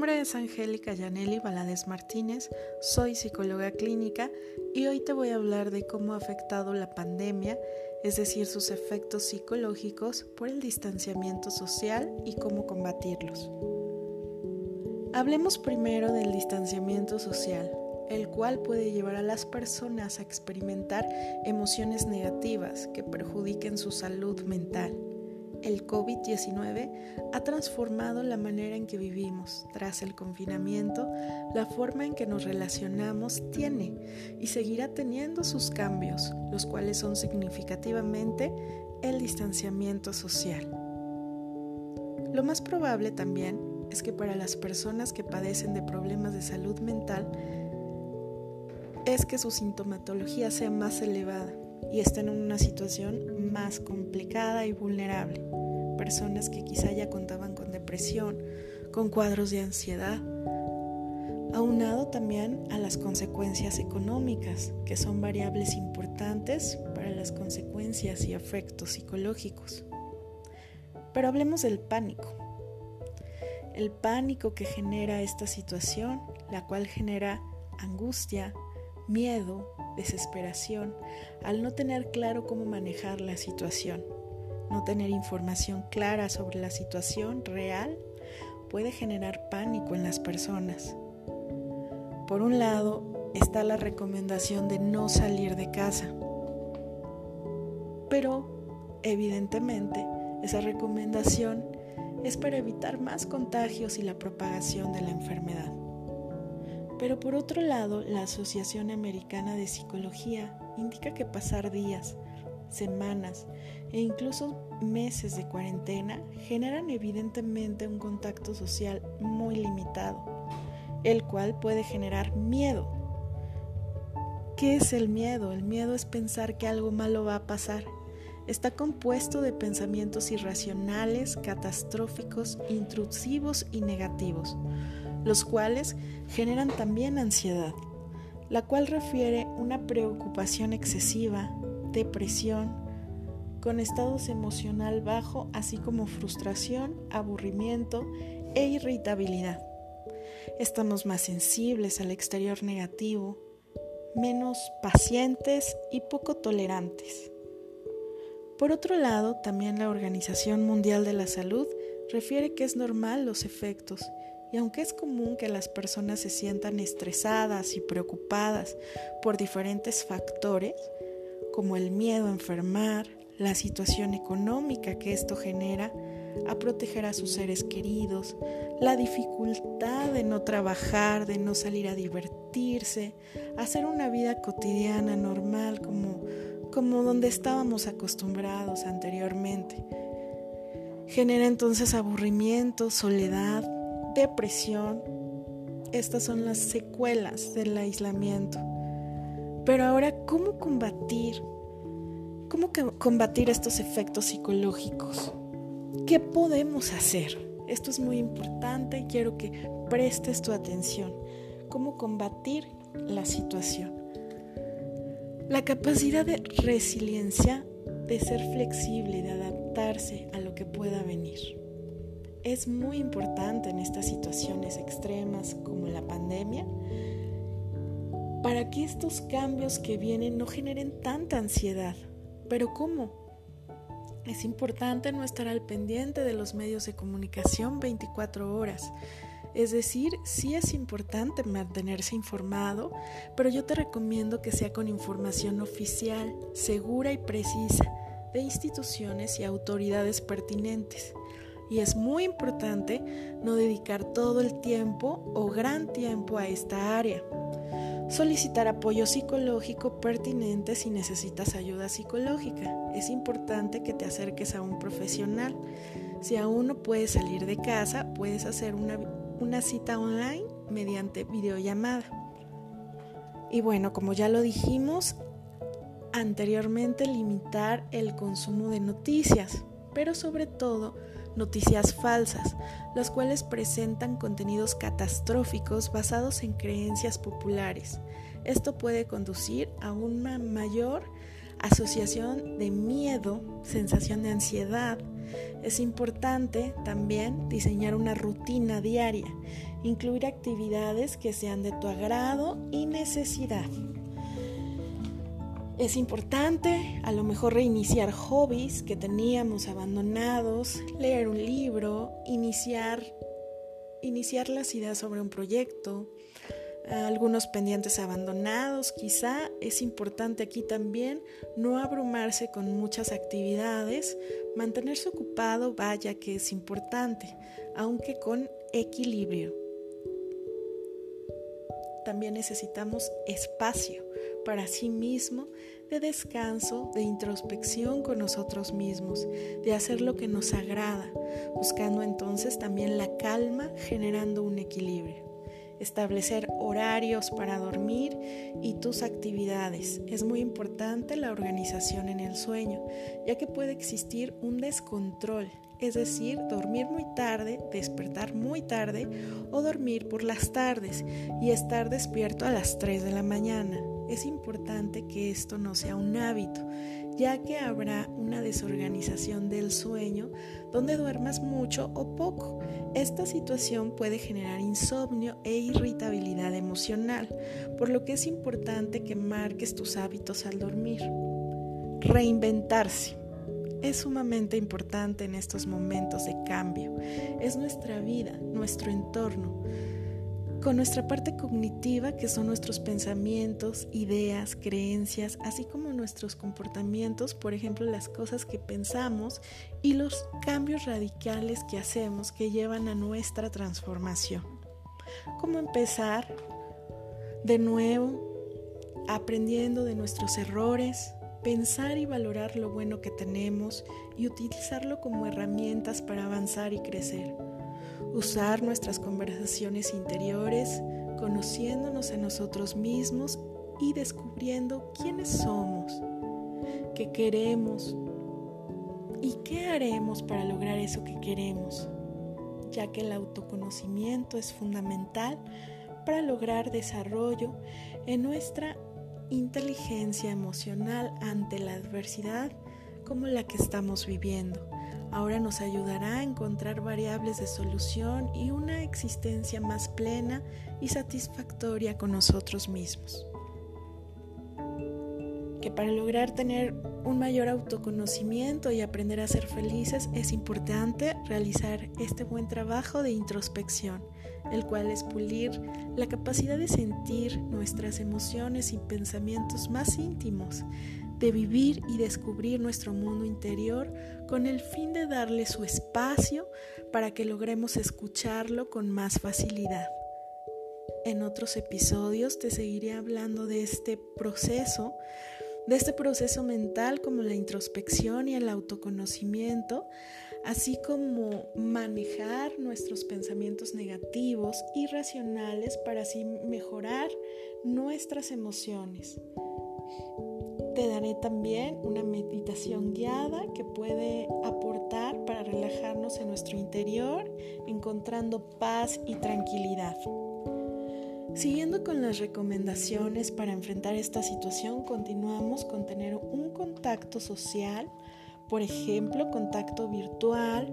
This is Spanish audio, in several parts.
nombre es Angélica Yaneli Valadez Martínez, soy psicóloga clínica y hoy te voy a hablar de cómo ha afectado la pandemia, es decir, sus efectos psicológicos por el distanciamiento social y cómo combatirlos. Hablemos primero del distanciamiento social, el cual puede llevar a las personas a experimentar emociones negativas que perjudiquen su salud mental el COVID-19 ha transformado la manera en que vivimos. Tras el confinamiento, la forma en que nos relacionamos tiene y seguirá teniendo sus cambios, los cuales son significativamente el distanciamiento social. Lo más probable también es que para las personas que padecen de problemas de salud mental, es que su sintomatología sea más elevada y estén en una situación más complicada y vulnerable. Personas que quizá ya contaban con depresión, con cuadros de ansiedad, aunado también a las consecuencias económicas, que son variables importantes para las consecuencias y efectos psicológicos. Pero hablemos del pánico. El pánico que genera esta situación, la cual genera angustia, miedo, desesperación al no tener claro cómo manejar la situación. No tener información clara sobre la situación real puede generar pánico en las personas. Por un lado está la recomendación de no salir de casa, pero evidentemente esa recomendación es para evitar más contagios y la propagación de la enfermedad. Pero por otro lado, la Asociación Americana de Psicología indica que pasar días, semanas e incluso meses de cuarentena generan evidentemente un contacto social muy limitado, el cual puede generar miedo. ¿Qué es el miedo? El miedo es pensar que algo malo va a pasar. Está compuesto de pensamientos irracionales, catastróficos, intrusivos y negativos los cuales generan también ansiedad, la cual refiere una preocupación excesiva, depresión, con estados emocional bajo, así como frustración, aburrimiento e irritabilidad. Estamos más sensibles al exterior negativo, menos pacientes y poco tolerantes. Por otro lado, también la Organización Mundial de la Salud refiere que es normal los efectos y aunque es común que las personas se sientan estresadas y preocupadas por diferentes factores, como el miedo a enfermar, la situación económica que esto genera, a proteger a sus seres queridos, la dificultad de no trabajar, de no salir a divertirse, hacer una vida cotidiana normal como, como donde estábamos acostumbrados anteriormente. Genera entonces aburrimiento, soledad, depresión. Estas son las secuelas del aislamiento. Pero ahora, ¿cómo combatir? ¿Cómo combatir estos efectos psicológicos? ¿Qué podemos hacer? Esto es muy importante y quiero que prestes tu atención. ¿Cómo combatir la situación? La capacidad de resiliencia, de ser flexible, de adaptarse a lo que pueda venir es muy importante en estas situaciones extremas como la pandemia para que estos cambios que vienen no generen tanta ansiedad. Pero ¿cómo? Es importante no estar al pendiente de los medios de comunicación 24 horas. Es decir, sí es importante mantenerse informado, pero yo te recomiendo que sea con información oficial, segura y precisa de instituciones y autoridades pertinentes y es muy importante no dedicar todo el tiempo o gran tiempo a esta área. Solicitar apoyo psicológico pertinente si necesitas ayuda psicológica. Es importante que te acerques a un profesional. Si aún no puedes salir de casa, puedes hacer una, una cita online mediante videollamada. Y bueno, como ya lo dijimos anteriormente, limitar el consumo de noticias, pero sobre todo noticias falsas, las cuales presentan contenidos catastróficos basados en creencias populares. Esto puede conducir a una mayor asociación de miedo, sensación de ansiedad. Es importante también diseñar una rutina diaria, incluir actividades que sean de tu agrado y necesidad. Es importante a lo mejor reiniciar hobbies que teníamos abandonados, leer un libro, iniciar, iniciar las ideas sobre un proyecto, algunos pendientes abandonados. Quizá es importante aquí también no abrumarse con muchas actividades, mantenerse ocupado, vaya que es importante, aunque con equilibrio. También necesitamos espacio para sí mismo de descanso, de introspección con nosotros mismos, de hacer lo que nos agrada, buscando entonces también la calma, generando un equilibrio establecer horarios para dormir y tus actividades. Es muy importante la organización en el sueño, ya que puede existir un descontrol, es decir, dormir muy tarde, despertar muy tarde o dormir por las tardes y estar despierto a las 3 de la mañana. Es importante que esto no sea un hábito, ya que habrá una desorganización del sueño donde duermas mucho o poco. Esta situación puede generar insomnio e irritabilidad emocional, por lo que es importante que marques tus hábitos al dormir. Reinventarse. Es sumamente importante en estos momentos de cambio. Es nuestra vida, nuestro entorno con nuestra parte cognitiva, que son nuestros pensamientos, ideas, creencias, así como nuestros comportamientos, por ejemplo, las cosas que pensamos y los cambios radicales que hacemos que llevan a nuestra transformación. ¿Cómo empezar de nuevo, aprendiendo de nuestros errores, pensar y valorar lo bueno que tenemos y utilizarlo como herramientas para avanzar y crecer? usar nuestras conversaciones interiores, conociéndonos a nosotros mismos y descubriendo quiénes somos, qué queremos y qué haremos para lograr eso que queremos, ya que el autoconocimiento es fundamental para lograr desarrollo en nuestra inteligencia emocional ante la adversidad como la que estamos viviendo ahora nos ayudará a encontrar variables de solución y una existencia más plena y satisfactoria con nosotros mismos. Que para lograr tener un mayor autoconocimiento y aprender a ser felices es importante realizar este buen trabajo de introspección, el cual es pulir la capacidad de sentir nuestras emociones y pensamientos más íntimos, de vivir y descubrir nuestro mundo interior con el fin de darle su espacio para que logremos escucharlo con más facilidad. En otros episodios te seguiré hablando de este proceso, de este proceso mental como la introspección y el autoconocimiento, así como manejar nuestros pensamientos negativos y racionales para así mejorar nuestras emociones. Te daré también una meditación guiada que puede aportar para relajarnos en nuestro interior, encontrando paz y tranquilidad. Siguiendo con las recomendaciones para enfrentar esta situación, continuamos con tener un contacto social, por ejemplo, contacto virtual,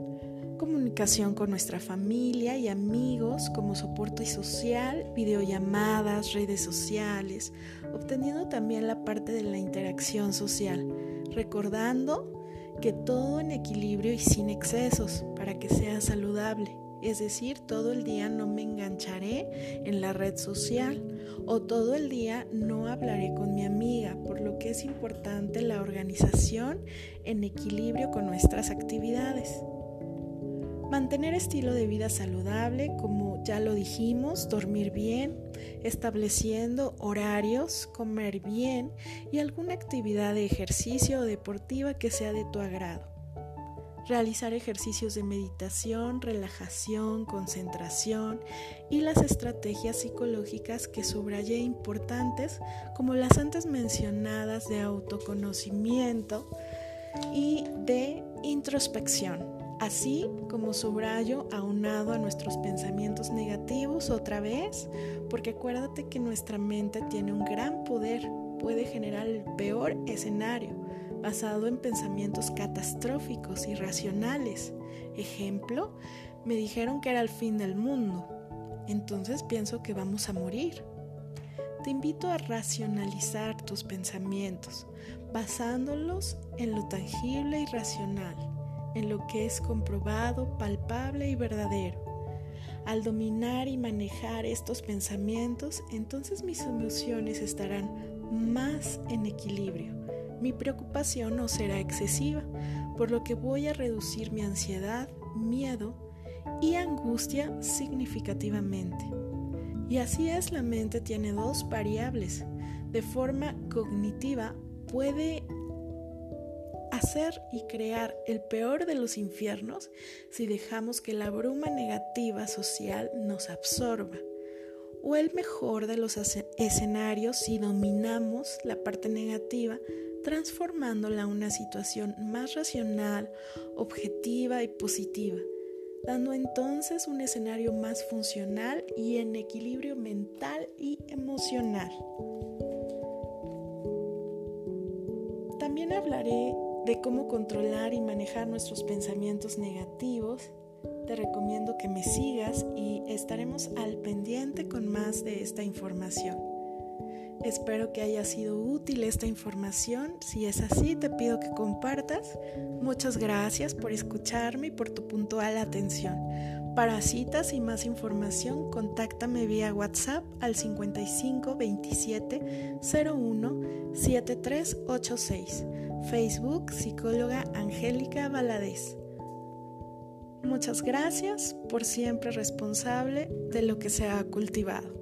comunicación con nuestra familia y amigos como soporte social, videollamadas, redes sociales, obteniendo también la parte de la interacción social, recordando que todo en equilibrio y sin excesos para que sea saludable. Es decir, todo el día no me engancharé en la red social o todo el día no hablaré con mi amiga, por lo que es importante la organización en equilibrio con nuestras actividades. Mantener estilo de vida saludable, como ya lo dijimos, dormir bien, estableciendo horarios, comer bien y alguna actividad de ejercicio o deportiva que sea de tu agrado. Realizar ejercicios de meditación, relajación, concentración y las estrategias psicológicas que subrayé importantes como las antes mencionadas de autoconocimiento y de introspección. Así como subrayo aunado a nuestros pensamientos negativos otra vez, porque acuérdate que nuestra mente tiene un gran poder puede generar el peor escenario, basado en pensamientos catastróficos, irracionales. Ejemplo, me dijeron que era el fin del mundo, entonces pienso que vamos a morir. Te invito a racionalizar tus pensamientos, basándolos en lo tangible y racional, en lo que es comprobado, palpable y verdadero. Al dominar y manejar estos pensamientos, entonces mis emociones estarán más en equilibrio. Mi preocupación no será excesiva, por lo que voy a reducir mi ansiedad, miedo y angustia significativamente. Y así es, la mente tiene dos variables. De forma cognitiva puede hacer y crear el peor de los infiernos si dejamos que la bruma negativa social nos absorba, o el mejor de los escenarios si dominamos la parte negativa transformándola a una situación más racional, objetiva y positiva, dando entonces un escenario más funcional y en equilibrio mental y emocional. También hablaré de cómo controlar y manejar nuestros pensamientos negativos. Te recomiendo que me sigas y estaremos al pendiente con más de esta información. Espero que haya sido útil esta información. Si es así, te pido que compartas. Muchas gracias por escucharme y por tu puntual atención. Para citas y más información, contáctame vía WhatsApp al 55 27 01 7386. Facebook Psicóloga Angélica Valadez. Muchas gracias por siempre responsable de lo que se ha cultivado.